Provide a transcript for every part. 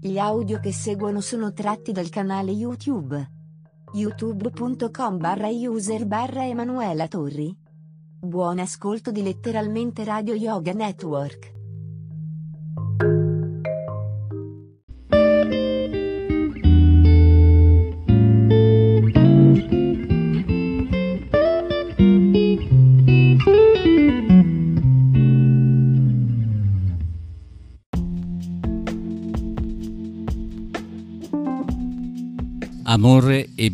Gli audio che seguono sono tratti dal canale YouTube youtube.com barra user barra Emanuela Torri. Buon ascolto di letteralmente Radio Yoga Network.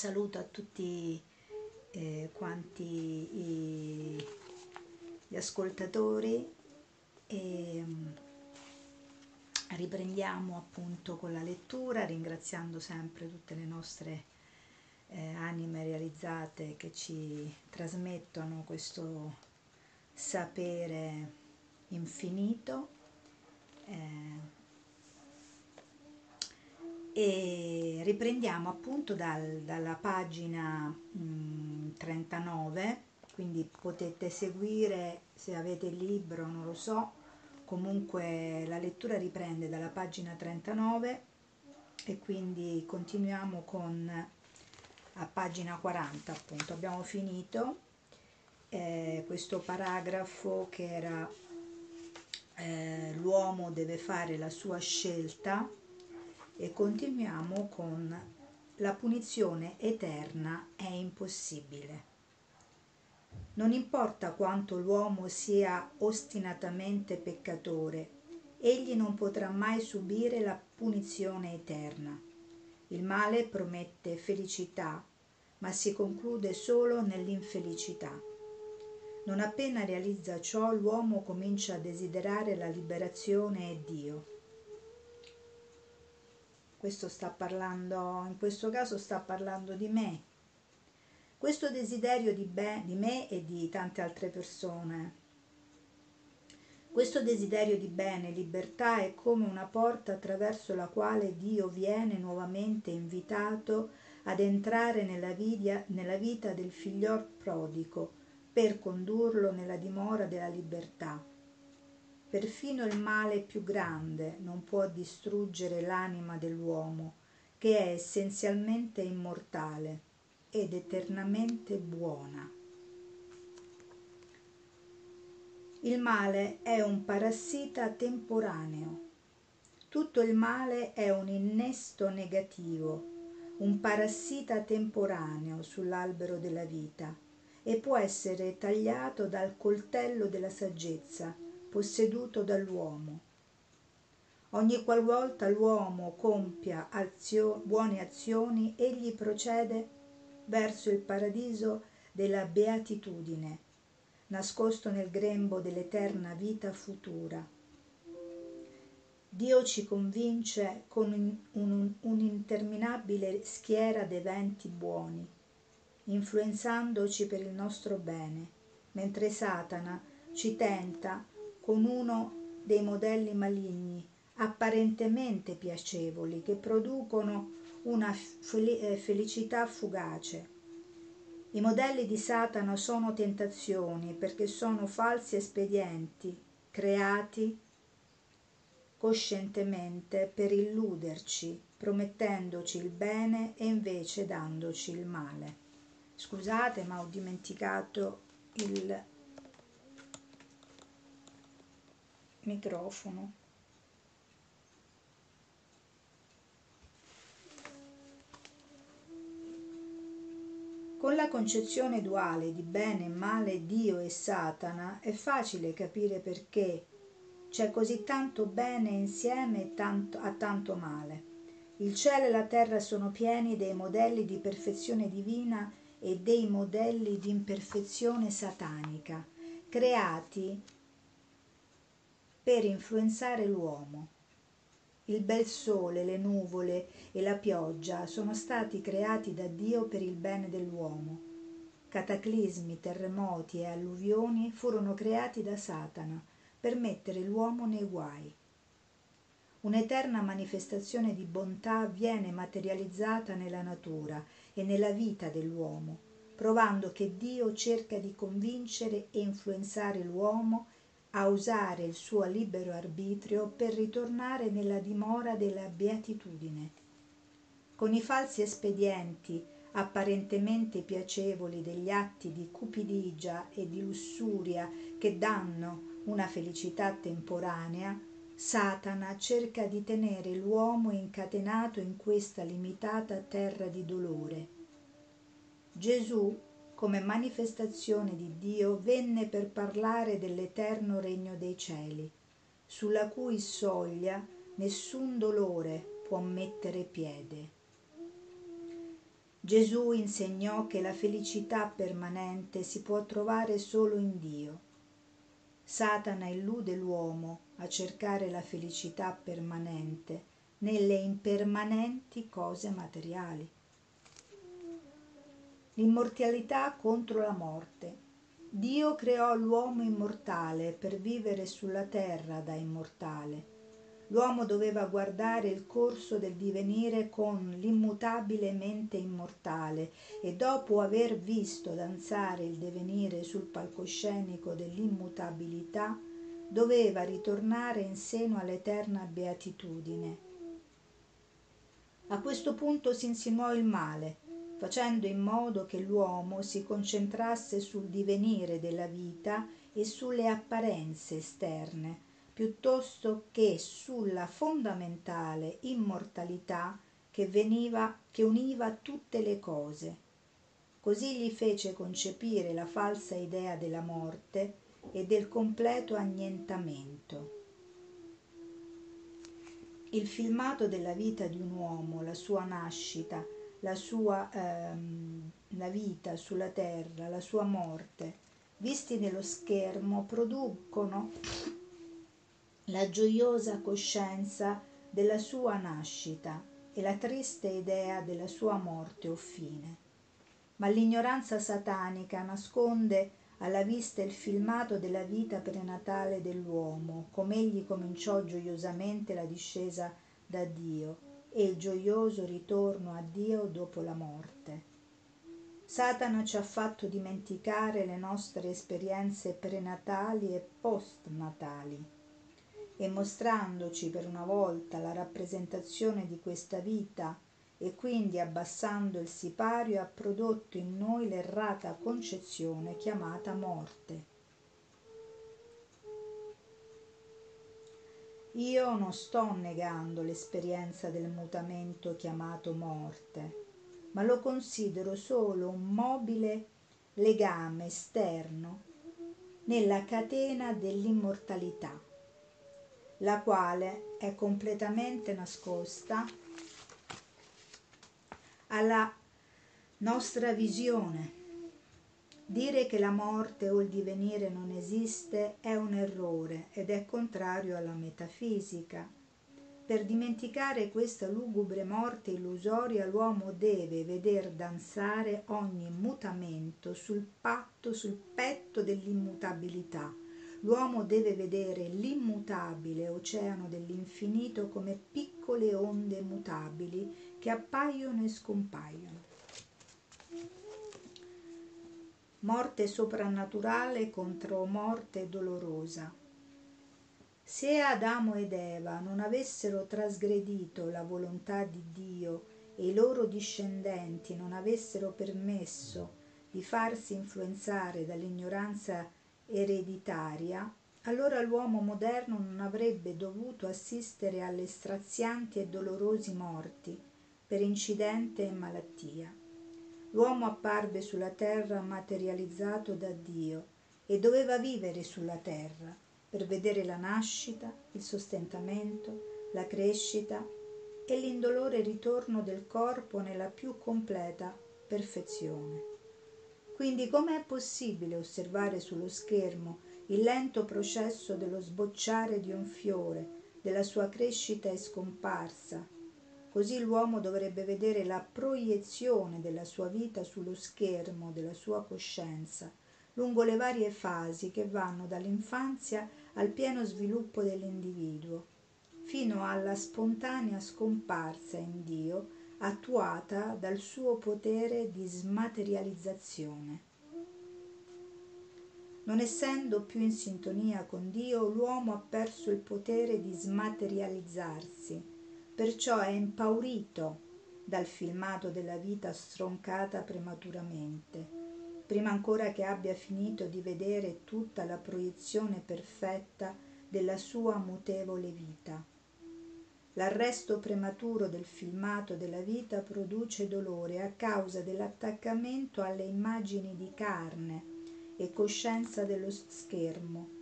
Saluto a tutti eh, quanti i, gli ascoltatori e mm, riprendiamo appunto con la lettura ringraziando sempre tutte le nostre eh, anime realizzate che ci trasmettono questo sapere infinito. Eh, e riprendiamo appunto dal, dalla pagina mh, 39 quindi potete seguire se avete il libro non lo so. Comunque la lettura riprende dalla pagina 39 e quindi continuiamo con a pagina 40 appunto. Abbiamo finito eh, questo paragrafo che era eh, l'uomo deve fare la sua scelta e continuiamo con la punizione eterna è impossibile. Non importa quanto l'uomo sia ostinatamente peccatore, egli non potrà mai subire la punizione eterna. Il male promette felicità, ma si conclude solo nell'infelicità. Non appena realizza ciò, l'uomo comincia a desiderare la liberazione e Dio questo sta parlando, in questo caso sta parlando di me. Questo desiderio di, be- di me e di tante altre persone. Questo desiderio di bene libertà è come una porta attraverso la quale Dio viene nuovamente invitato ad entrare nella, vidia, nella vita del figlior prodigo per condurlo nella dimora della libertà. Perfino il male più grande non può distruggere l'anima dell'uomo, che è essenzialmente immortale ed eternamente buona. Il male è un parassita temporaneo. Tutto il male è un innesto negativo, un parassita temporaneo sull'albero della vita e può essere tagliato dal coltello della saggezza posseduto dall'uomo. Ogni qualvolta l'uomo compia azio- buone azioni, egli procede verso il paradiso della beatitudine, nascosto nel grembo dell'eterna vita futura. Dio ci convince con un, un, un'interminabile schiera d'eventi buoni, influenzandoci per il nostro bene, mentre Satana ci tenta con uno dei modelli maligni apparentemente piacevoli che producono una eh, felicità fugace. I modelli di Satana sono tentazioni perché sono falsi espedienti creati coscientemente per illuderci, promettendoci il bene e invece dandoci il male. Scusate, ma ho dimenticato il microfono. Con la concezione duale di bene male, Dio e Satana, è facile capire perché c'è così tanto bene insieme a tanto male. Il cielo e la terra sono pieni dei modelli di perfezione divina e dei modelli di imperfezione satanica, creati per influenzare l'uomo. il bel sole, le nuvole e la pioggia sono stati creati da Dio per il bene dell'uomo. Cataclismi, terremoti e alluvioni furono creati da Satana per mettere l'uomo nei guai. Un'eterna manifestazione di bontà viene materializzata nella natura e nella vita dell'uomo, provando che Dio cerca di convincere e influenzare l'uomo a usare il suo libero arbitrio per ritornare nella dimora della beatitudine. Con i falsi espedienti apparentemente piacevoli degli atti di cupidigia e di lussuria che danno una felicità temporanea, Satana cerca di tenere l'uomo incatenato in questa limitata terra di dolore. Gesù come manifestazione di Dio venne per parlare dell'eterno regno dei cieli, sulla cui soglia nessun dolore può mettere piede. Gesù insegnò che la felicità permanente si può trovare solo in Dio. Satana illude l'uomo a cercare la felicità permanente nelle impermanenti cose materiali l'immortalità contro la morte. Dio creò l'uomo immortale per vivere sulla terra da immortale. L'uomo doveva guardare il corso del divenire con l'immutabile mente immortale e dopo aver visto danzare il divenire sul palcoscenico dell'immutabilità, doveva ritornare in seno all'eterna beatitudine. A questo punto si insinuò il male, facendo in modo che l'uomo si concentrasse sul divenire della vita e sulle apparenze esterne, piuttosto che sulla fondamentale immortalità che, veniva, che univa tutte le cose. Così gli fece concepire la falsa idea della morte e del completo annientamento. Il filmato della vita di un uomo, la sua nascita, la sua ehm, la vita sulla terra, la sua morte, visti nello schermo, producono la gioiosa coscienza della sua nascita e la triste idea della sua morte o fine. Ma l'ignoranza satanica nasconde alla vista il filmato della vita prenatale dell'uomo, come egli cominciò gioiosamente la discesa da Dio e il gioioso ritorno a Dio dopo la morte. Satana ci ha fatto dimenticare le nostre esperienze prenatali e postnatali e mostrandoci per una volta la rappresentazione di questa vita e quindi abbassando il sipario ha prodotto in noi l'errata concezione chiamata morte. Io non sto negando l'esperienza del mutamento chiamato morte, ma lo considero solo un mobile legame esterno nella catena dell'immortalità, la quale è completamente nascosta alla nostra visione Dire che la morte o il divenire non esiste è un errore ed è contrario alla metafisica. Per dimenticare questa lugubre morte illusoria l'uomo deve veder danzare ogni mutamento sul patto, sul petto dell'immutabilità. L'uomo deve vedere l'immutabile oceano dell'infinito come piccole onde mutabili che appaiono e scompaiono morte soprannaturale contro morte dolorosa. Se Adamo ed Eva non avessero trasgredito la volontà di Dio e i loro discendenti non avessero permesso di farsi influenzare dall'ignoranza ereditaria, allora l'uomo moderno non avrebbe dovuto assistere alle strazianti e dolorosi morti per incidente e malattia l'uomo apparve sulla terra materializzato da Dio e doveva vivere sulla terra per vedere la nascita, il sostentamento, la crescita e l'indolore ritorno del corpo nella più completa perfezione. Quindi com'è possibile osservare sullo schermo il lento processo dello sbocciare di un fiore, della sua crescita e scomparsa. Così l'uomo dovrebbe vedere la proiezione della sua vita sullo schermo della sua coscienza, lungo le varie fasi che vanno dall'infanzia al pieno sviluppo dell'individuo, fino alla spontanea scomparsa in Dio attuata dal suo potere di smaterializzazione. Non essendo più in sintonia con Dio, l'uomo ha perso il potere di smaterializzarsi, perciò è impaurito dal filmato della vita stroncata prematuramente, prima ancora che abbia finito di vedere tutta la proiezione perfetta della sua mutevole vita. L'arresto prematuro del filmato della vita produce dolore a causa dell'attaccamento alle immagini di carne e coscienza dello schermo.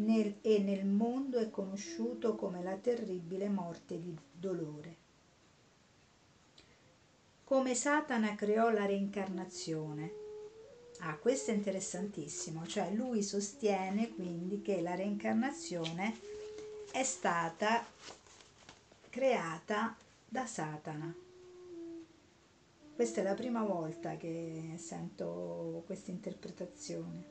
Nel, e nel mondo è conosciuto come la terribile morte di dolore. Come Satana creò la reincarnazione. Ah, questo è interessantissimo, cioè lui sostiene quindi che la reincarnazione è stata creata da Satana. Questa è la prima volta che sento questa interpretazione.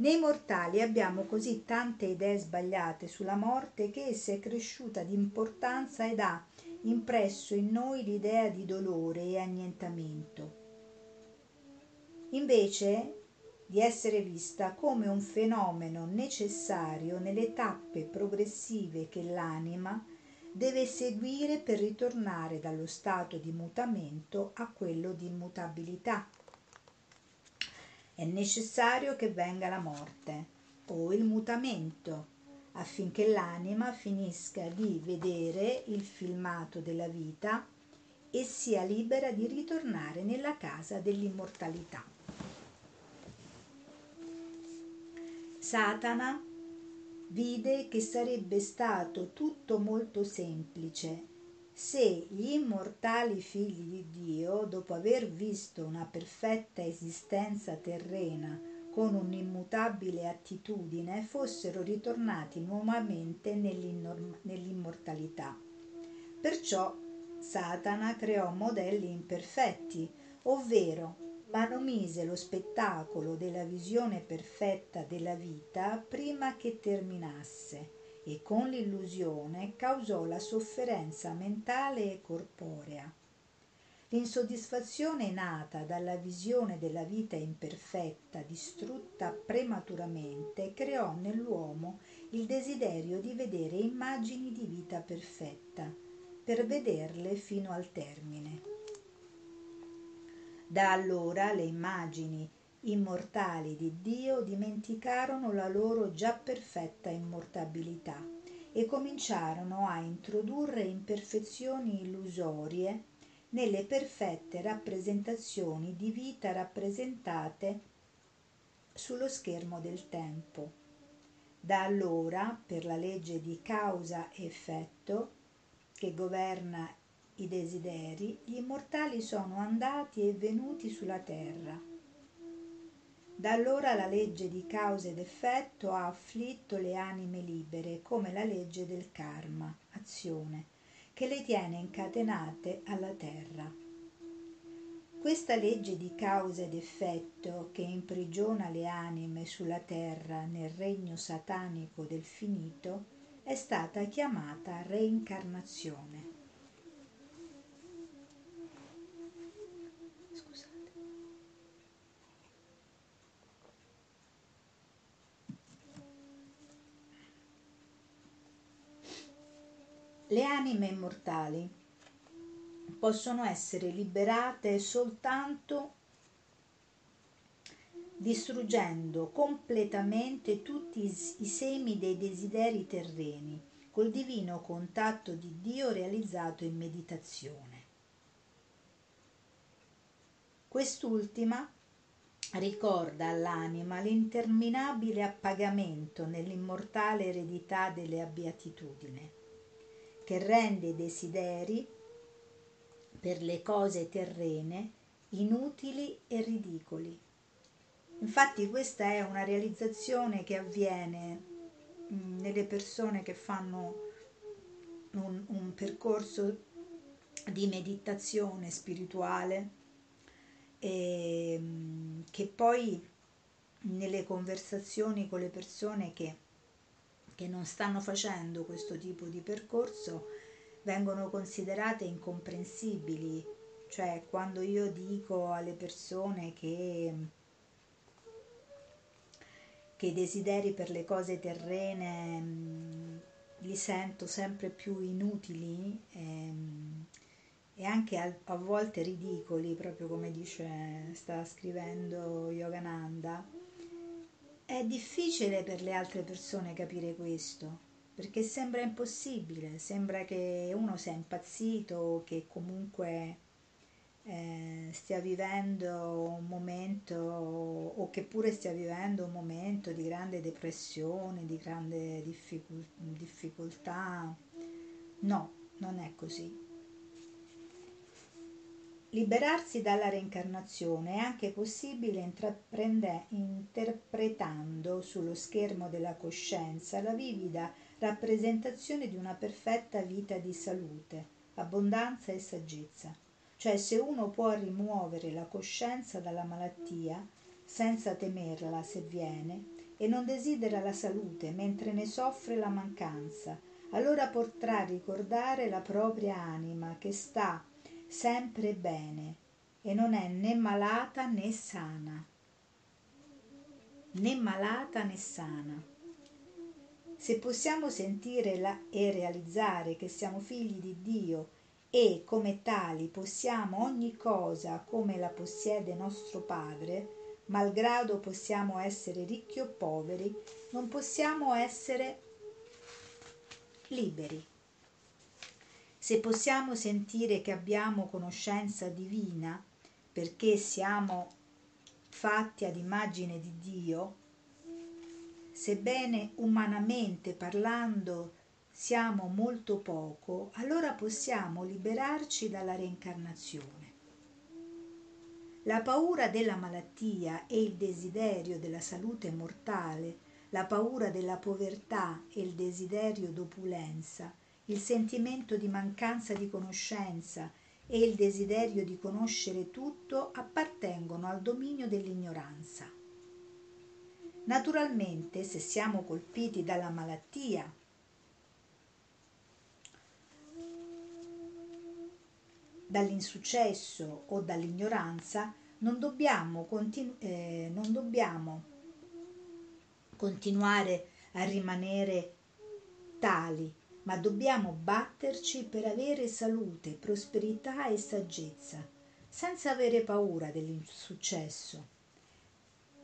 Nei mortali abbiamo così tante idee sbagliate sulla morte che essa è cresciuta di importanza ed ha impresso in noi l'idea di dolore e annientamento. Invece di essere vista come un fenomeno necessario nelle tappe progressive che l'anima deve seguire per ritornare dallo stato di mutamento a quello di immutabilità. È necessario che venga la morte o il mutamento affinché l'anima finisca di vedere il filmato della vita e sia libera di ritornare nella casa dell'immortalità. Satana vide che sarebbe stato tutto molto semplice se gli immortali figli di Dio, dopo aver visto una perfetta esistenza terrena con un'immutabile attitudine, fossero ritornati nuovamente nell'immortalità. Perciò Satana creò modelli imperfetti, ovvero manomise lo spettacolo della visione perfetta della vita prima che terminasse e con l'illusione causò la sofferenza mentale e corporea. L'insoddisfazione nata dalla visione della vita imperfetta, distrutta prematuramente, creò nell'uomo il desiderio di vedere immagini di vita perfetta, per vederle fino al termine. Da allora le immagini immortali di Dio dimenticarono la loro già perfetta immortabilità e cominciarono a introdurre imperfezioni illusorie nelle perfette rappresentazioni di vita rappresentate sullo schermo del tempo. Da allora, per la legge di causa e effetto che governa i desideri, gli immortali sono andati e venuti sulla terra. Da allora la legge di causa ed effetto ha afflitto le anime libere come la legge del karma, azione, che le tiene incatenate alla terra. Questa legge di causa ed effetto che imprigiona le anime sulla terra nel regno satanico del finito è stata chiamata reincarnazione. Le anime immortali possono essere liberate soltanto distruggendo completamente tutti i semi dei desideri terreni col divino contatto di Dio realizzato in meditazione. Quest'ultima ricorda all'anima l'interminabile appagamento nell'immortale eredità delle abbeatitudini che rende i desideri per le cose terrene inutili e ridicoli. Infatti questa è una realizzazione che avviene nelle persone che fanno un, un percorso di meditazione spirituale e mm, che poi nelle conversazioni con le persone che, che non stanno facendo questo tipo di percorso vengono considerate incomprensibili, cioè quando io dico alle persone che, che i desideri per le cose terrene mm, li sento sempre più inutili ehm, e anche a, a, volte ridicoli, proprio come dice, sta scrivendo Yogananda, è difficile per le altre persone capire questo, perché sembra impossibile, sembra che uno sia impazzito, che comunque eh, stia vivendo un momento o che pure stia vivendo un momento di grande depressione, di grande difficol- difficoltà. No, non è così. Liberarsi dalla reincarnazione è anche possibile interpretando sullo schermo della coscienza la vivida rappresentazione di una perfetta vita di salute, abbondanza e saggezza. Cioè se uno può rimuovere la coscienza dalla malattia senza temerla se viene e non desidera la salute mentre ne soffre la mancanza, allora potrà ricordare la propria anima che sta sempre bene e non è né malata né sana. Né malata né sana. Se possiamo sentire la, e realizzare che siamo figli di Dio e come tali possiamo ogni cosa come la possiede nostro Padre, malgrado possiamo essere ricchi o poveri, non possiamo essere liberi. Se possiamo sentire che abbiamo conoscenza divina, perché siamo fatti ad immagine di Dio, sebbene umanamente parlando siamo molto poco, allora possiamo liberarci dalla reincarnazione. La paura della malattia e il desiderio della salute mortale, la paura della povertà e il desiderio d'opulenza il sentimento di mancanza di conoscenza e il desiderio di conoscere tutto appartengono al dominio dell'ignoranza. Naturalmente, se siamo colpiti dalla malattia, dall'insuccesso o dall'ignoranza, non dobbiamo, continu- eh, non dobbiamo continuare a rimanere tali ma dobbiamo batterci per avere salute, prosperità e saggezza, senza avere paura dell'insuccesso.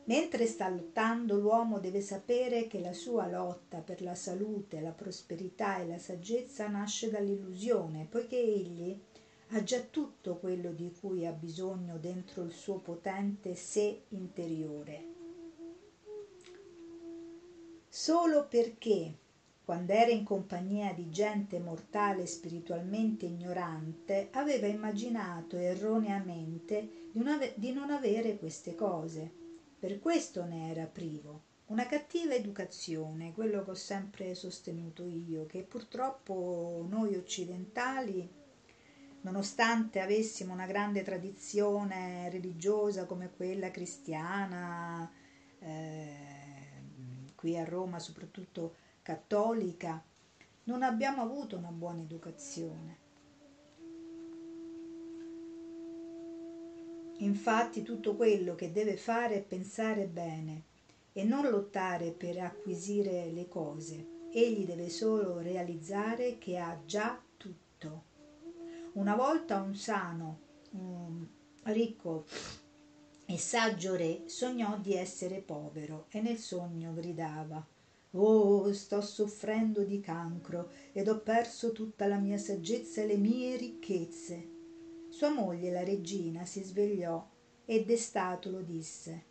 Mentre sta lottando, l'uomo deve sapere che la sua lotta per la salute, la prosperità e la saggezza nasce dall'illusione, poiché egli ha già tutto quello di cui ha bisogno dentro il suo potente sé interiore. Solo perché quando era in compagnia di gente mortale e spiritualmente ignorante, aveva immaginato erroneamente di, ave- di non avere queste cose. Per questo ne era privo. Una cattiva educazione, quello che ho sempre sostenuto io, che purtroppo noi occidentali, nonostante avessimo una grande tradizione religiosa come quella cristiana, eh, qui a Roma soprattutto cattolica, non abbiamo avuto una buona educazione. Infatti tutto quello che deve fare è pensare bene e non lottare per acquisire le cose. Egli deve solo realizzare che ha già tutto. Una volta un sano, un ricco e saggio re sognò di essere povero e nel sogno gridava Oh, sto soffrendo di cancro ed ho perso tutta la mia saggezza e le mie ricchezze. Sua moglie, la regina, si svegliò e destato lo disse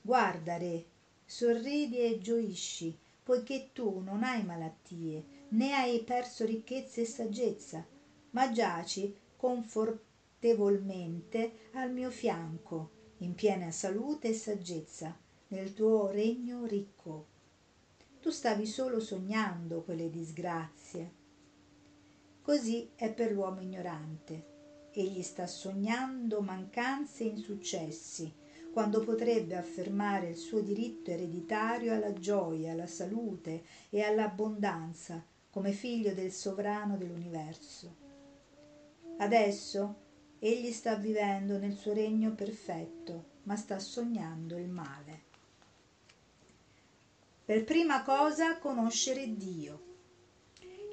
Guarda, re, sorridi e gioisci, poiché tu non hai malattie, né hai perso ricchezza e saggezza, ma giaci confortevolmente al mio fianco, in piena salute e saggezza, nel tuo regno ricco tu stavi solo sognando quelle disgrazie. Così è per l'uomo ignorante. Egli sta sognando mancanze e insuccessi, quando potrebbe affermare il suo diritto ereditario alla gioia, alla salute e all'abbondanza come figlio del sovrano dell'universo. Adesso egli sta vivendo nel suo regno perfetto, ma sta sognando il male. Per prima cosa conoscere Dio.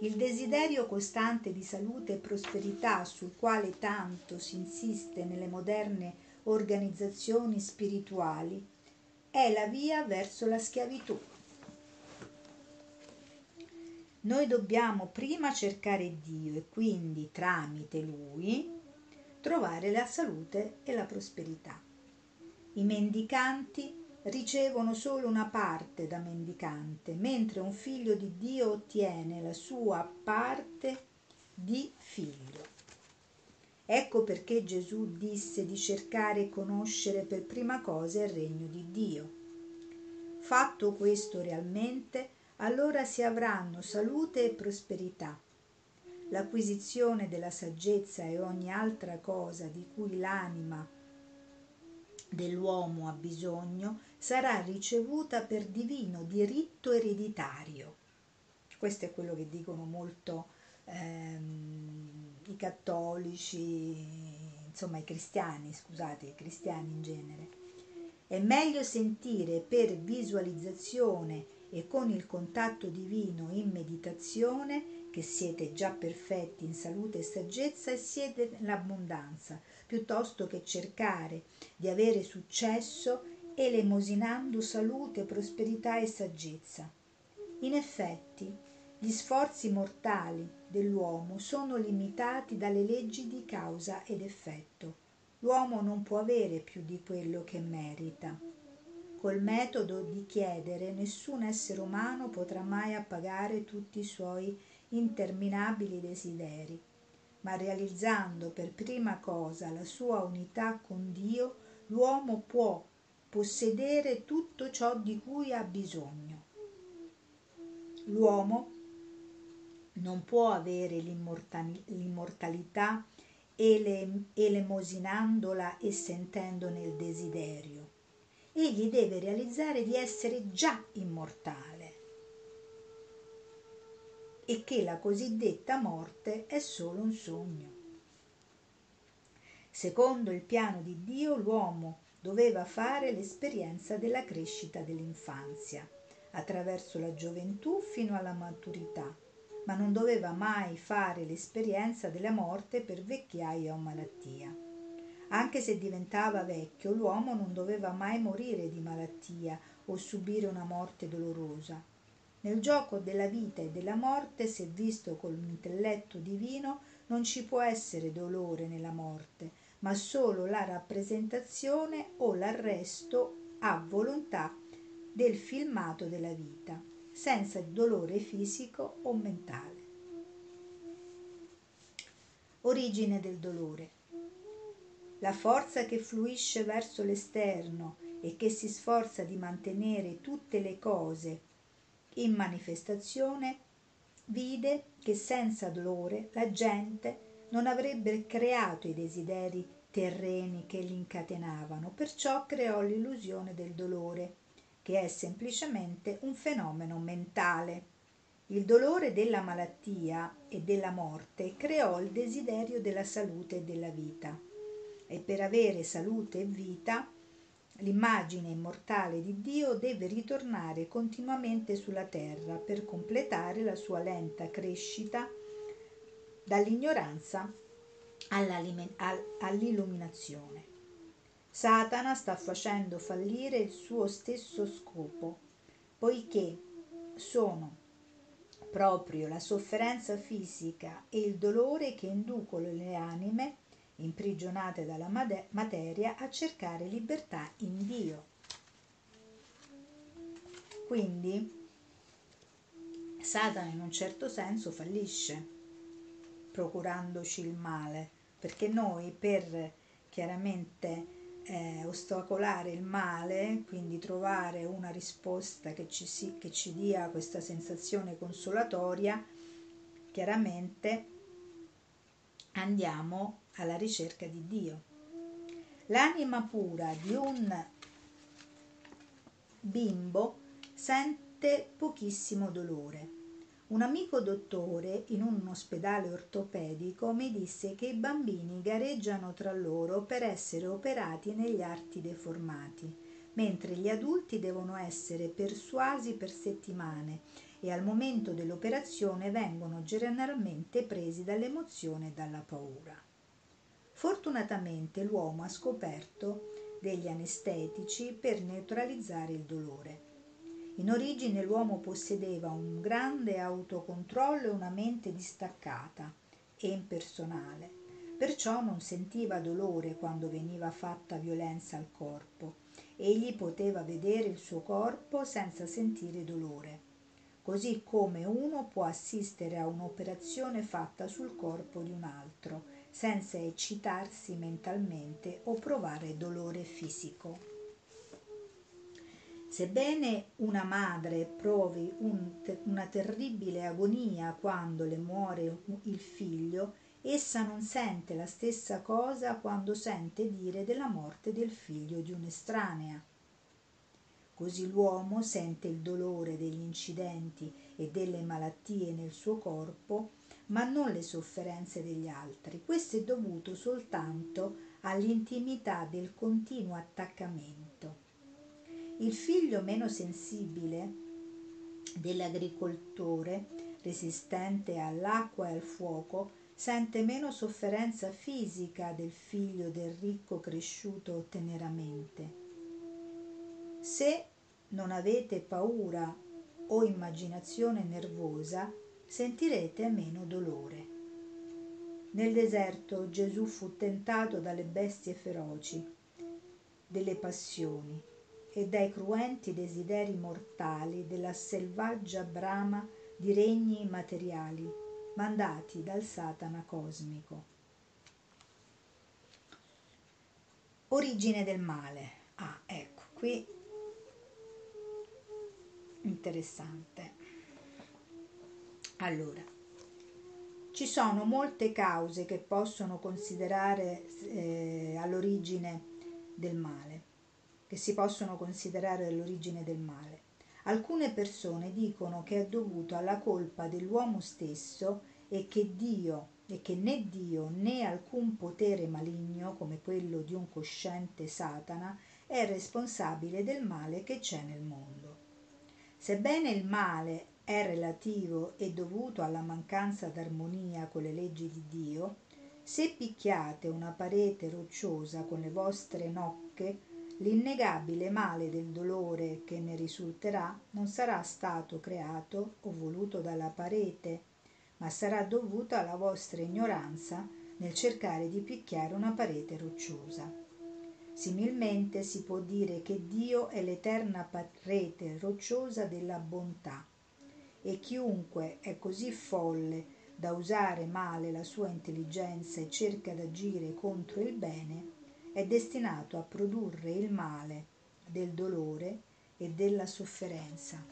Il desiderio costante di salute e prosperità sul quale tanto si insiste nelle moderne organizzazioni spirituali è la via verso la schiavitù. Noi dobbiamo prima cercare Dio e quindi tramite Lui trovare la salute e la prosperità. I mendicanti ricevono solo una parte da mendicante, mentre un figlio di Dio ottiene la sua parte di figlio. Ecco perché Gesù disse di cercare e conoscere per prima cosa il regno di Dio. Fatto questo realmente, allora si avranno salute e prosperità. L'acquisizione della saggezza e ogni altra cosa di cui l'anima dell'uomo ha bisogno sarà ricevuta per divino diritto ereditario. Questo è quello che dicono molto ehm, i cattolici, insomma i cristiani, scusate, i cristiani in genere. È meglio sentire per visualizzazione e con il contatto divino in meditazione che siete già perfetti in salute e saggezza e siete nell'abbondanza, piuttosto che cercare di avere successo elemosinando salute, prosperità e saggezza. In effetti, gli sforzi mortali dell'uomo sono limitati dalle leggi di causa ed effetto. L'uomo non può avere più di quello che merita. Col metodo di chiedere nessun essere umano potrà mai appagare tutti i suoi interminabili desideri ma realizzando per prima cosa la sua unità con Dio, l'uomo può possedere tutto ciò di cui ha bisogno. L'uomo non può avere l'immortalità ele- elemosinandola e sentendone il desiderio. Egli deve realizzare di essere già immortale e che la cosiddetta morte è solo un sogno. Secondo il piano di Dio, l'uomo doveva fare l'esperienza della crescita dell'infanzia, attraverso la gioventù fino alla maturità, ma non doveva mai fare l'esperienza della morte per vecchiaia o malattia. Anche se diventava vecchio, l'uomo non doveva mai morire di malattia o subire una morte dolorosa, nel gioco della vita e della morte, se visto con l'intelletto divino, non ci può essere dolore nella morte, ma solo la rappresentazione o l'arresto a volontà del filmato della vita, senza dolore fisico o mentale. Origine del dolore. La forza che fluisce verso l'esterno e che si sforza di mantenere tutte le cose in manifestazione vide che senza dolore la gente non avrebbe creato i desideri terreni che li incatenavano, perciò creò l'illusione del dolore, che è semplicemente un fenomeno mentale. Il dolore della malattia e della morte creò il desiderio della salute e della vita. E per avere salute e vita L'immagine immortale di Dio deve ritornare continuamente sulla terra per completare la sua lenta crescita dall'ignoranza all'illuminazione. Satana sta facendo fallire il suo stesso scopo, poiché sono proprio la sofferenza fisica e il dolore che inducono le anime imprigionate dalla materia, a cercare libertà in Dio. Quindi Satana in un certo senso fallisce, procurandoci il male, perché noi per chiaramente eh, ostacolare il male, quindi trovare una risposta che ci, si, che ci dia questa sensazione consolatoria, chiaramente andiamo alla ricerca di Dio. L'anima pura di un bimbo sente pochissimo dolore un amico dottore in un ospedale ortopedico mi disse che i bambini gareggiano tra loro per essere operati negli arti deformati, mentre gli adulti devono essere persuasi per settimane e al momento dell'operazione vengono generalmente presi dall'emozione e dalla paura. Fortunatamente l'uomo ha scoperto degli anestetici per neutralizzare il dolore. In origine l'uomo possedeva un grande autocontrollo e una mente distaccata e impersonale, perciò non sentiva dolore quando veniva fatta violenza al corpo. Egli poteva vedere il suo corpo senza sentire dolore, così come uno può assistere a un'operazione fatta sul corpo di un altro, senza eccitarsi mentalmente o provare dolore fisico. Sebbene una madre provi un, una terribile agonia quando le muore il figlio, essa non sente la stessa cosa quando sente dire della morte del figlio di un'estranea. Così l'uomo sente il dolore degli incidenti e delle malattie nel suo corpo, ma non le sofferenze degli altri. Questo è dovuto soltanto all'intimità del continuo attaccamento. Il figlio meno sensibile dell'agricoltore, resistente all'acqua e al fuoco, sente meno sofferenza fisica del figlio del ricco cresciuto teneramente. Se non avete paura o immaginazione nervosa, sentirete meno dolore. Nel deserto Gesù fu tentato dalle bestie feroci, delle passioni, e dai cruenti desideri mortali della selvaggia brama di regni materiali mandati dal Satana cosmico. Origine del male. Ah, ecco, qui interessante. Allora, ci sono molte cause che possono considerare eh, all'origine del male che si possono considerare l'origine del male. Alcune persone dicono che è dovuto alla colpa dell'uomo stesso e che Dio e che né Dio né alcun potere maligno come quello di un cosciente Satana è responsabile del male che c'è nel mondo. Sebbene il male è relativo e dovuto alla mancanza d'armonia con le leggi di Dio, se picchiate una parete rocciosa con le vostre nocche L'innegabile male del dolore che ne risulterà non sarà stato creato o voluto dalla parete, ma sarà dovuto alla vostra ignoranza nel cercare di picchiare una parete rocciosa. Similmente si può dire che Dio è l'eterna parete rocciosa della bontà e chiunque è così folle da usare male la sua intelligenza e cerca d'agire contro il bene, è destinato a produrre il male del dolore e della sofferenza.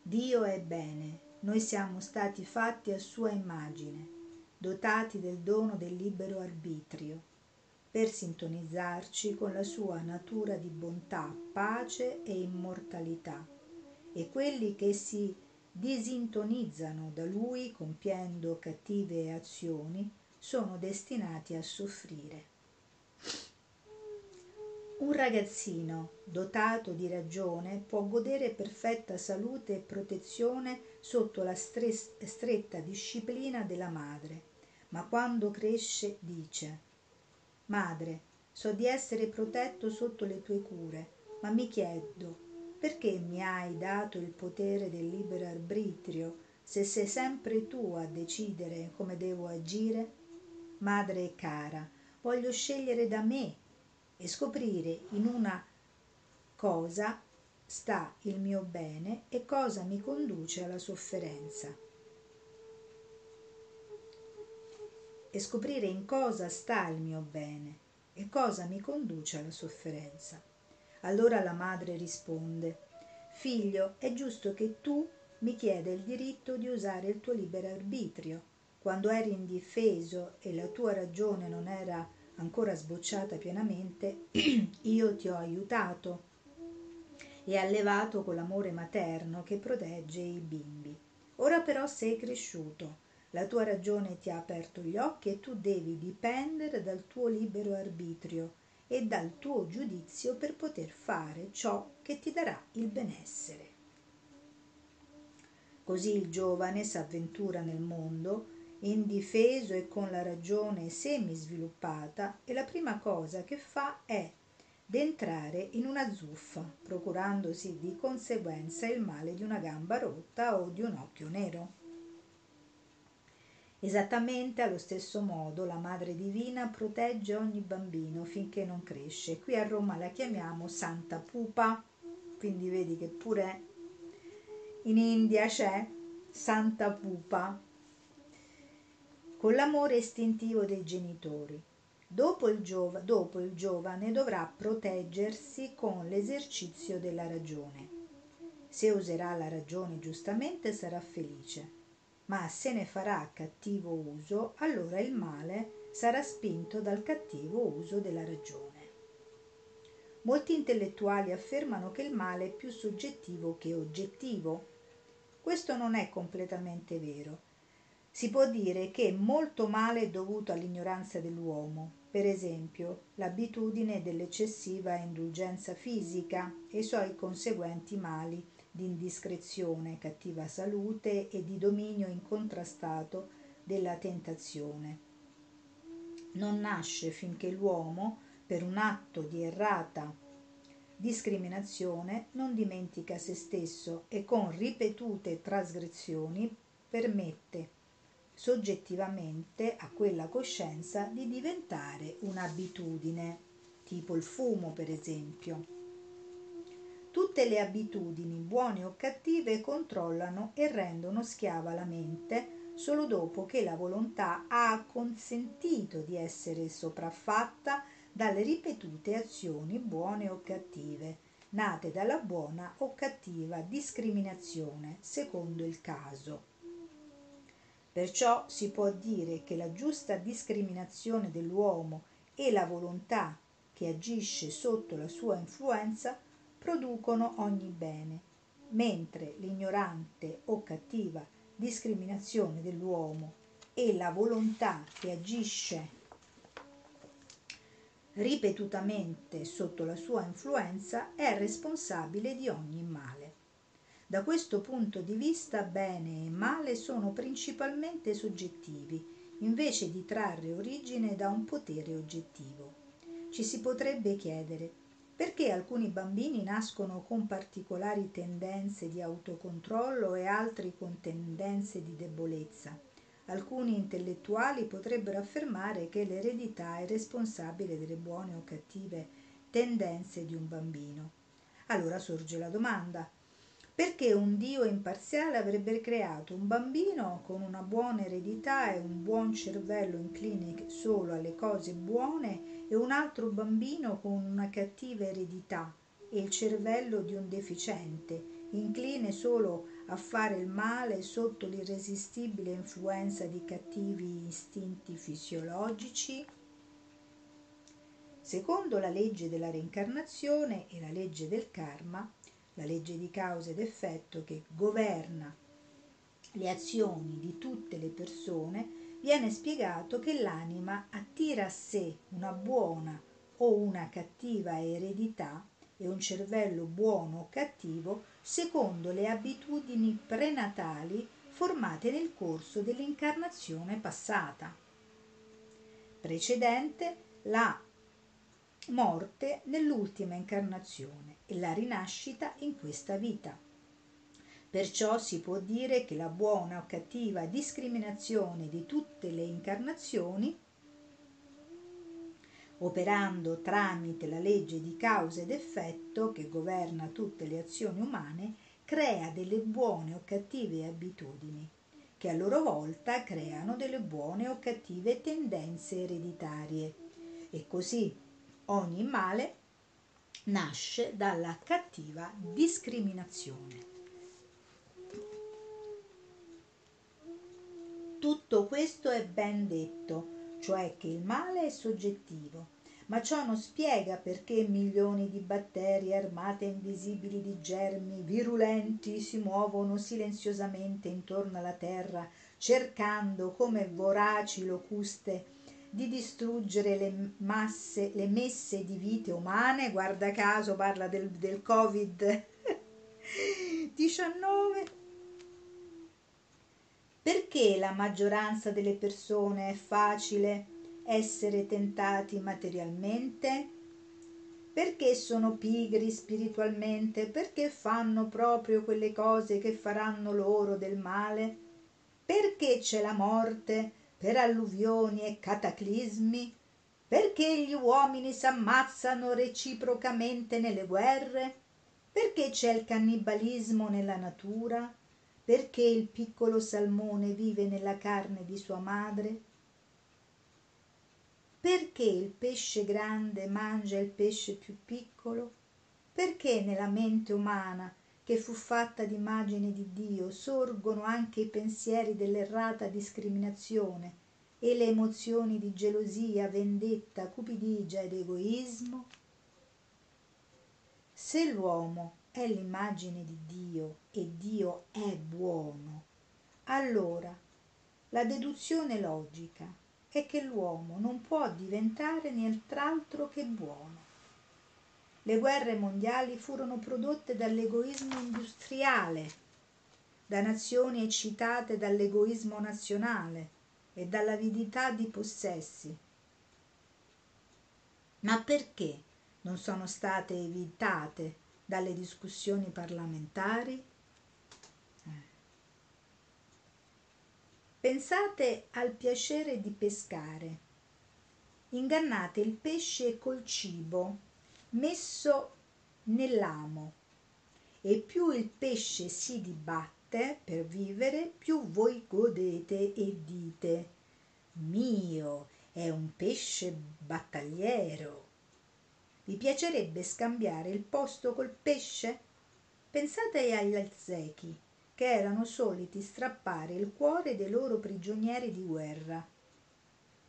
Dio è bene, noi siamo stati fatti a sua immagine, dotati del dono del libero arbitrio, per sintonizzarci con la sua natura di bontà, pace e immortalità. E quelli che si disintonizzano da lui compiendo cattive azioni sono destinati a soffrire. Un ragazzino dotato di ragione può godere perfetta salute e protezione sotto la stretta disciplina della madre, ma quando cresce dice Madre, so di essere protetto sotto le tue cure, ma mi chiedo perché mi hai dato il potere del libero arbitrio se sei sempre tu a decidere come devo agire? madre cara, voglio scegliere da me e scoprire in una cosa sta il mio bene e cosa mi conduce alla sofferenza. E scoprire in cosa sta il mio bene e cosa mi conduce alla sofferenza. Allora la madre risponde, Figlio, è giusto che tu mi chieda il diritto di usare il tuo libero arbitrio. Quando eri indifeso e la tua ragione non era ancora sbocciata pienamente, io ti ho aiutato e allevato con l'amore materno che protegge i bimbi. Ora però sei cresciuto, la tua ragione ti ha aperto gli occhi e tu devi dipendere dal tuo libero arbitrio e dal tuo giudizio per poter fare ciò che ti darà il benessere. Così il giovane s'avventura nel mondo, indifeso e con la ragione semi sviluppata, e la prima cosa che fa è d'entrare in una zuffa, procurandosi di conseguenza il male di una gamba rotta o di un occhio nero. Esattamente allo stesso modo la Madre Divina protegge ogni bambino finché non cresce. Qui a Roma la chiamiamo Santa Pupa, quindi vedi che pure in India c'è Santa Pupa, con l'amore istintivo dei genitori. Dopo il, giova, dopo il giovane dovrà proteggersi con l'esercizio della ragione. Se userà la ragione giustamente sarà felice, ma se ne farà cattivo uso, allora il male sarà spinto dal cattivo uso della ragione. Molti intellettuali affermano che il male è più soggettivo che oggettivo. Questo non è completamente vero. Si può dire che molto male è dovuto all'ignoranza dell'uomo, per esempio l'abitudine dell'eccessiva indulgenza fisica e i suoi conseguenti mali di indiscrezione, cattiva salute e di dominio incontrastato della tentazione. Non nasce finché l'uomo, per un atto di errata discriminazione, non dimentica se stesso e con ripetute trasgressioni permette soggettivamente a quella coscienza di diventare un'abitudine, tipo il fumo per esempio. Tutte le abitudini, buone o cattive, controllano e rendono schiava la mente solo dopo che la volontà ha consentito di essere sopraffatta dalle ripetute azioni buone o cattive, nate dalla buona o cattiva discriminazione, secondo il caso. Perciò si può dire che la giusta discriminazione dell'uomo e la volontà che agisce sotto la sua influenza producono ogni bene, mentre l'ignorante o cattiva discriminazione dell'uomo e la volontà che agisce ripetutamente sotto la sua influenza è responsabile di ogni male. Da questo punto di vista bene e male sono principalmente soggettivi, invece di trarre origine da un potere oggettivo. Ci si potrebbe chiedere perché alcuni bambini nascono con particolari tendenze di autocontrollo e altri con tendenze di debolezza. Alcuni intellettuali potrebbero affermare che l'eredità è responsabile delle buone o cattive tendenze di un bambino. Allora sorge la domanda, perché un Dio imparziale avrebbe creato un bambino con una buona eredità e un buon cervello incline solo alle cose buone e un altro bambino con una cattiva eredità e il cervello di un deficiente, incline solo a fare il male sotto l'irresistibile influenza di cattivi istinti fisiologici? Secondo la legge della reincarnazione e la legge del karma, la legge di causa ed effetto che governa le azioni di tutte le persone, viene spiegato che l'anima attira a sé una buona o una cattiva eredità e un cervello buono o cattivo secondo le abitudini prenatali formate nel corso dell'incarnazione passata. Precedente la morte nell'ultima incarnazione e la rinascita in questa vita. Perciò si può dire che la buona o cattiva discriminazione di tutte le incarnazioni, operando tramite la legge di causa ed effetto che governa tutte le azioni umane, crea delle buone o cattive abitudini, che a loro volta creano delle buone o cattive tendenze ereditarie. E così Ogni male nasce dalla cattiva discriminazione. Tutto questo è ben detto, cioè che il male è soggettivo, ma ciò non spiega perché milioni di batteri armate invisibili di germi virulenti si muovono silenziosamente intorno alla Terra, cercando come voraci locuste di distruggere le masse, le messe di vite umane, guarda caso parla del, del Covid 19. Perché la maggioranza delle persone è facile essere tentati materialmente? Perché sono pigri spiritualmente? Perché fanno proprio quelle cose che faranno loro del male? Perché c'è la morte per alluvioni e cataclismi? Perché gli uomini s'ammazzano reciprocamente nelle guerre? Perché c'è il cannibalismo nella natura? Perché il piccolo salmone vive nella carne di sua madre? Perché il pesce grande mangia il pesce più piccolo? Perché nella mente umana, che fu fatta d'immagine di Dio, sorgono anche i pensieri dell'errata discriminazione e le emozioni di gelosia, vendetta, cupidigia ed egoismo? Se l'uomo è l'immagine di Dio e Dio è buono, allora la deduzione logica è che l'uomo non può diventare nient'altro che buono. Le guerre mondiali furono prodotte dall'egoismo industriale, da nazioni eccitate dall'egoismo nazionale e dall'avidità di possessi. Ma perché non sono state evitate dalle discussioni parlamentari? Pensate al piacere di pescare. Ingannate il pesce col cibo messo nell'amo e più il pesce si dibatte per vivere, più voi godete e dite mio, è un pesce battagliero. Vi piacerebbe scambiare il posto col pesce? Pensate agli alzechi che erano soliti strappare il cuore dei loro prigionieri di guerra,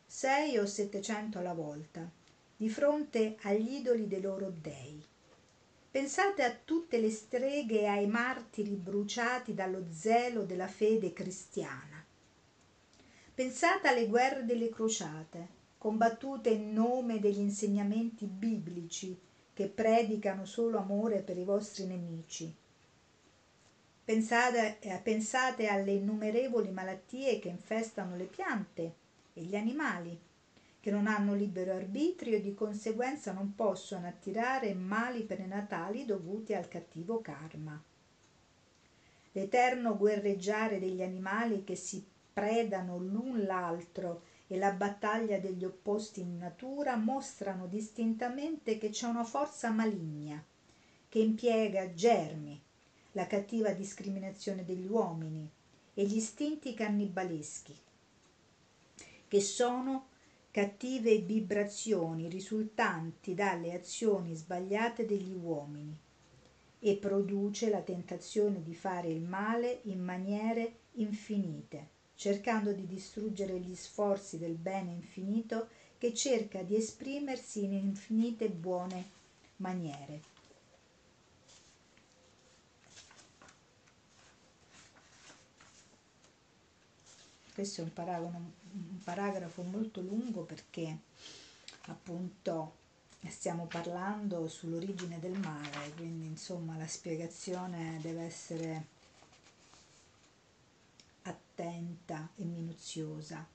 sei o settecento alla volta, di fronte agli idoli dei loro dei. Pensate a tutte le streghe e ai martiri bruciati dallo zelo della fede cristiana. Pensate alle guerre delle crociate, combattute in nome degli insegnamenti biblici che predicano solo amore per i vostri nemici Pensate, eh, pensate alle innumerevoli malattie che infestano le piante e gli animali, che non hanno libero arbitrio e di conseguenza non possono attirare mali prenatali dovuti al cattivo karma. L'eterno guerreggiare degli animali che si predano l'un l'altro e la battaglia degli opposti in natura mostrano distintamente che c'è una forza maligna che impiega germi, la cattiva discriminazione degli uomini e gli istinti cannibaleschi, che sono cattive vibrazioni risultanti dalle azioni sbagliate degli uomini e produce la tentazione di fare il male in maniere infinite, cercando di distruggere gli sforzi del bene infinito che cerca di esprimersi in infinite buone maniere. Questo è un paragrafo, un paragrafo molto lungo perché appunto stiamo parlando sull'origine del male, quindi insomma la spiegazione deve essere attenta e minuziosa.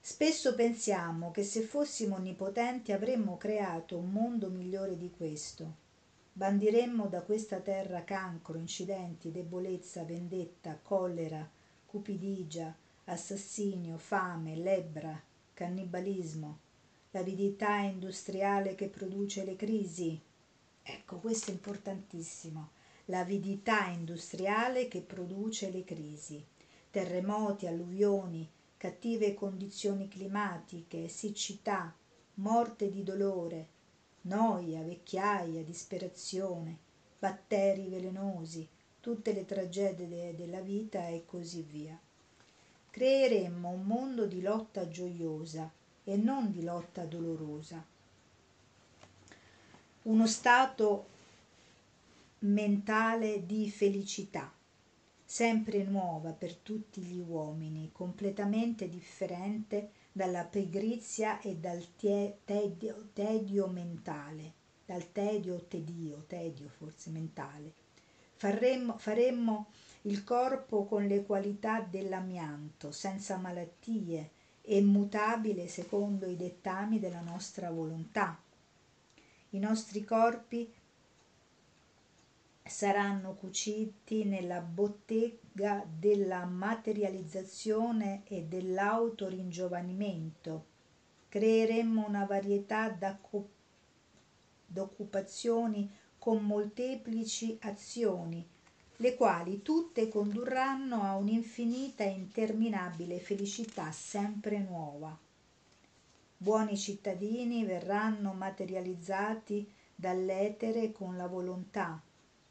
Spesso pensiamo che se fossimo onnipotenti avremmo creato un mondo migliore di questo. Bandiremmo da questa terra cancro, incidenti, debolezza, vendetta, collera, cupidigia, assassinio, fame, lebbra, cannibalismo, l'avidità industriale che produce le crisi. Ecco, questo è importantissimo. L'avidità industriale che produce le crisi. Terremoti, alluvioni, cattive condizioni climatiche, siccità, morte di dolore, noia, vecchiaia, disperazione, batteri velenosi, tutte le tragedie della vita e così via. Creeremmo un mondo di lotta gioiosa e non di lotta dolorosa. Uno stato mentale di felicità, sempre nuova per tutti gli uomini, completamente differente dalla pigrizia e dal tedio, tedio mentale, dal tedio tedio, tedio forse mentale. Faremmo, faremmo il corpo con le qualità dell'amianto, senza malattie e mutabile secondo i dettami della nostra volontà. I nostri corpi saranno cuciti nella bottega della materializzazione e dell'autoringiovanimento. Creeremmo una varietà d'occupazioni con molteplici azioni, le quali tutte condurranno a un'infinita e interminabile felicità sempre nuova. Buoni cittadini verranno materializzati dall'etere con la volontà,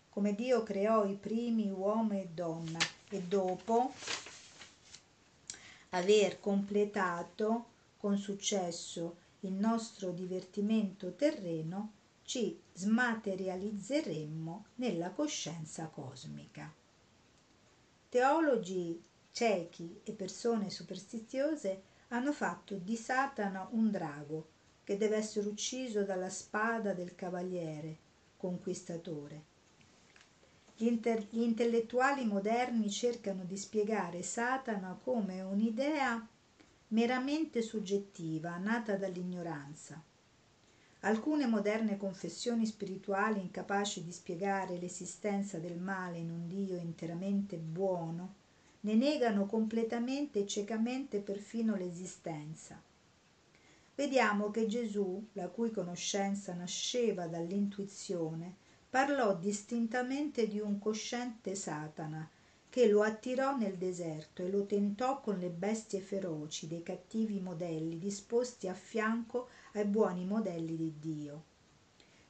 come Dio creò i primi uomo e donna e dopo aver completato con successo il nostro divertimento terreno, ci smaterializzeremmo nella coscienza cosmica. Teologi ciechi e persone superstiziose hanno fatto di Satana un drago che deve essere ucciso dalla spada del cavaliere conquistatore gli, inter- gli intellettuali moderni cercano di spiegare Satana come un'idea meramente soggettiva, nata dall'ignoranza. Alcune moderne confessioni spirituali incapaci di spiegare l'esistenza del male in un Dio interamente buono, ne negano completamente e ciecamente perfino l'esistenza. Vediamo che Gesù, la cui conoscenza nasceva dall'intuizione, parlò distintamente di un cosciente Satana che lo attirò nel deserto e lo tentò con le bestie feroci dei cattivi modelli disposti a fianco ai buoni modelli di Dio.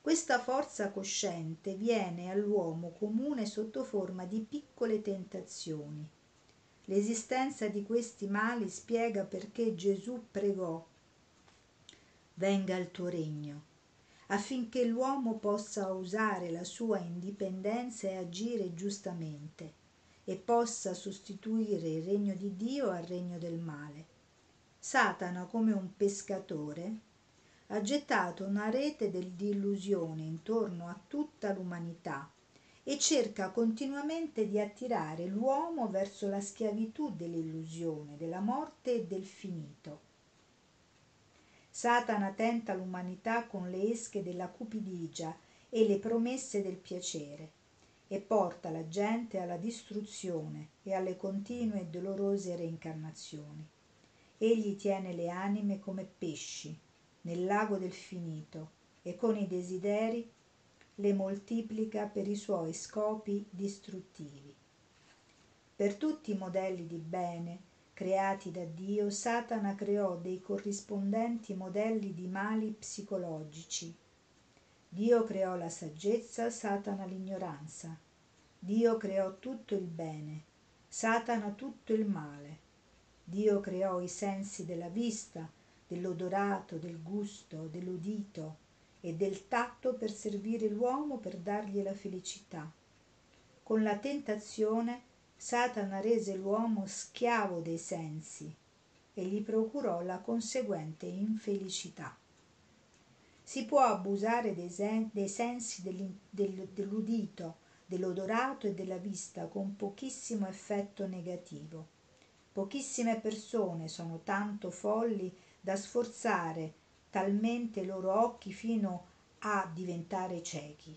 Questa forza cosciente viene all'uomo comune sotto forma di piccole tentazioni. L'esistenza di questi mali spiega perché Gesù pregò Venga il tuo regno affinché l'uomo possa usare la sua indipendenza e agire giustamente e possa sostituire il regno di Dio al regno del male. Satana, come un pescatore, ha gettato una rete di illusione intorno a tutta l'umanità e cerca continuamente di attirare l'uomo verso la schiavitù dell'illusione, della morte e del finito. Satana tenta l'umanità con le esche della cupidigia e le promesse del piacere e porta la gente alla distruzione e alle continue e dolorose reincarnazioni. Egli tiene le anime come pesci nel lago del finito e con i desideri le moltiplica per i suoi scopi distruttivi. Per tutti i modelli di bene creati da Dio, Satana creò dei corrispondenti modelli di mali psicologici. Dio creò la saggezza, Satana l'ignoranza. Dio creò tutto il bene, Satana tutto il male. Dio creò i sensi della vista, dell'odorato, del gusto, dell'udito e del tatto per servire l'uomo per dargli la felicità. Con la tentazione Satana rese l'uomo schiavo dei sensi e gli procurò la conseguente infelicità. Si può abusare dei, sen- dei sensi del- dell'udito, dell'odorato e della vista con pochissimo effetto negativo. Pochissime persone sono tanto folli da sforzare talmente i loro occhi fino a diventare ciechi.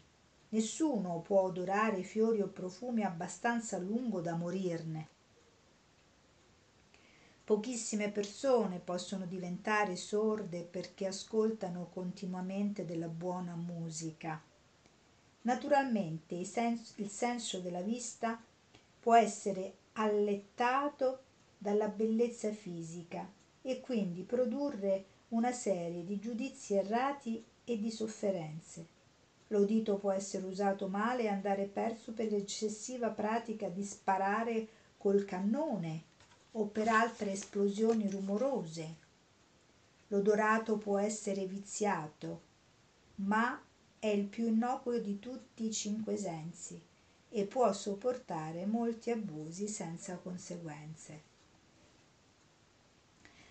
Nessuno può odorare fiori o profumi abbastanza a lungo da morirne. Pochissime persone possono diventare sorde perché ascoltano continuamente della buona musica. Naturalmente il senso, il senso della vista può essere allettato dalla bellezza fisica e quindi produrre una serie di giudizi errati e di sofferenze. L'udito può essere usato male e andare perso per l'eccessiva pratica di sparare col cannone o per altre esplosioni rumorose. L'odorato può essere viziato, ma è il più innocuo di tutti i cinque sensi e può sopportare molti abusi senza conseguenze.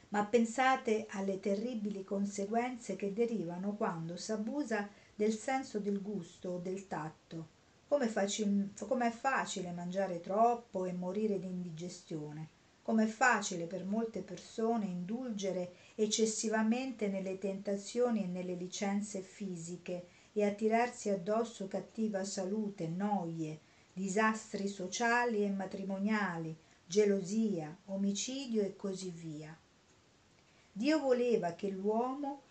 Ma pensate alle terribili conseguenze che derivano quando s'abusa del senso del gusto o del tatto. Come è facile mangiare troppo e morire di indigestione. Come è facile per molte persone indulgere eccessivamente nelle tentazioni e nelle licenze fisiche e attirarsi addosso cattiva salute, noie, disastri sociali e matrimoniali, gelosia, omicidio e così via. Dio voleva che l'uomo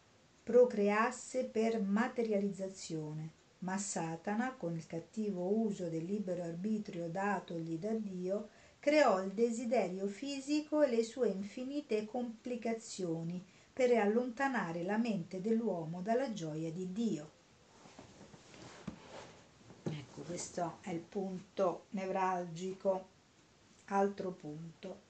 procreasse per materializzazione, ma Satana, con il cattivo uso del libero arbitrio datogli da Dio, creò il desiderio fisico e le sue infinite complicazioni per allontanare la mente dell'uomo dalla gioia di Dio questo è il punto nevralgico. Altro punto.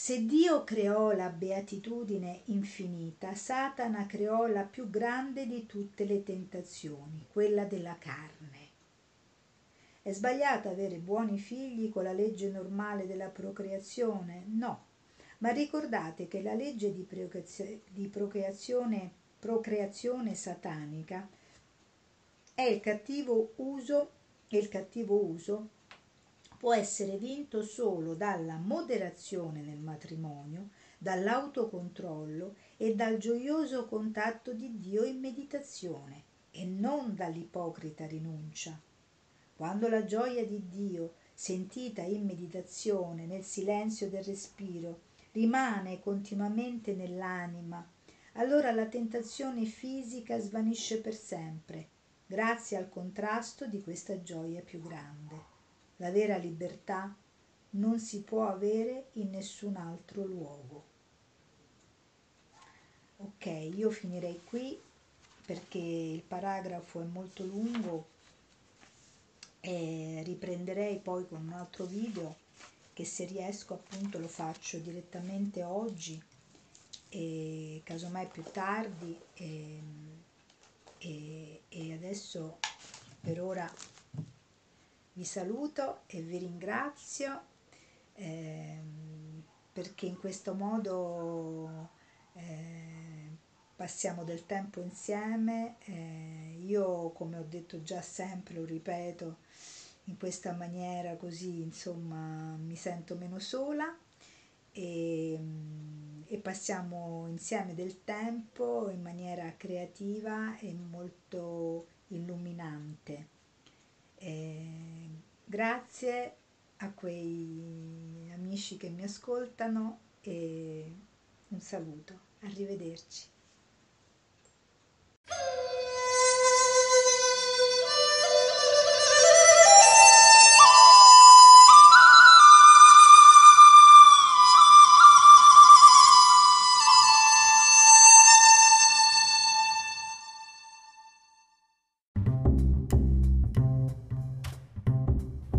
Se Dio creò la beatitudine infinita, Satana creò la più grande di tutte le tentazioni, quella della carne. È sbagliato avere buoni figli con la legge normale della procreazione? No, ma ricordate che la legge di procreazione, procreazione satanica è il cattivo uso il cattivo uso può essere vinto solo dalla moderazione nel matrimonio, dall'autocontrollo e dal gioioso contatto di Dio in meditazione e non dall'ipocrita rinuncia. Quando la gioia di Dio, sentita in meditazione, nel silenzio del respiro, rimane continuamente nell'anima, allora la tentazione fisica svanisce per sempre grazie al contrasto di questa gioia più grande. La vera libertà non si può avere in nessun altro luogo. Ok, io finirei qui perché il paragrafo è molto lungo e riprenderei poi con un altro video che se riesco appunto lo faccio direttamente oggi e casomai più tardi. E, e, e adesso per ora vi saluto e vi ringrazio eh, perché in questo modo eh, passiamo del tempo insieme. Eh, io, come ho detto già sempre, lo ripeto, in questa maniera così, insomma, mi sento meno sola e, e passiamo insieme del tempo in maniera creativa e molto illuminante. Eh, grazie a quei amici che mi ascoltano e un saluto. Arrivederci.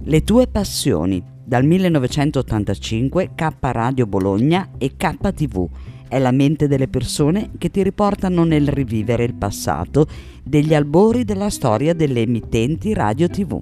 Le tue passioni dal 1985 K Radio Bologna e KTV è la mente delle persone che ti riportano nel rivivere il passato degli albori della storia delle emittenti radio TV.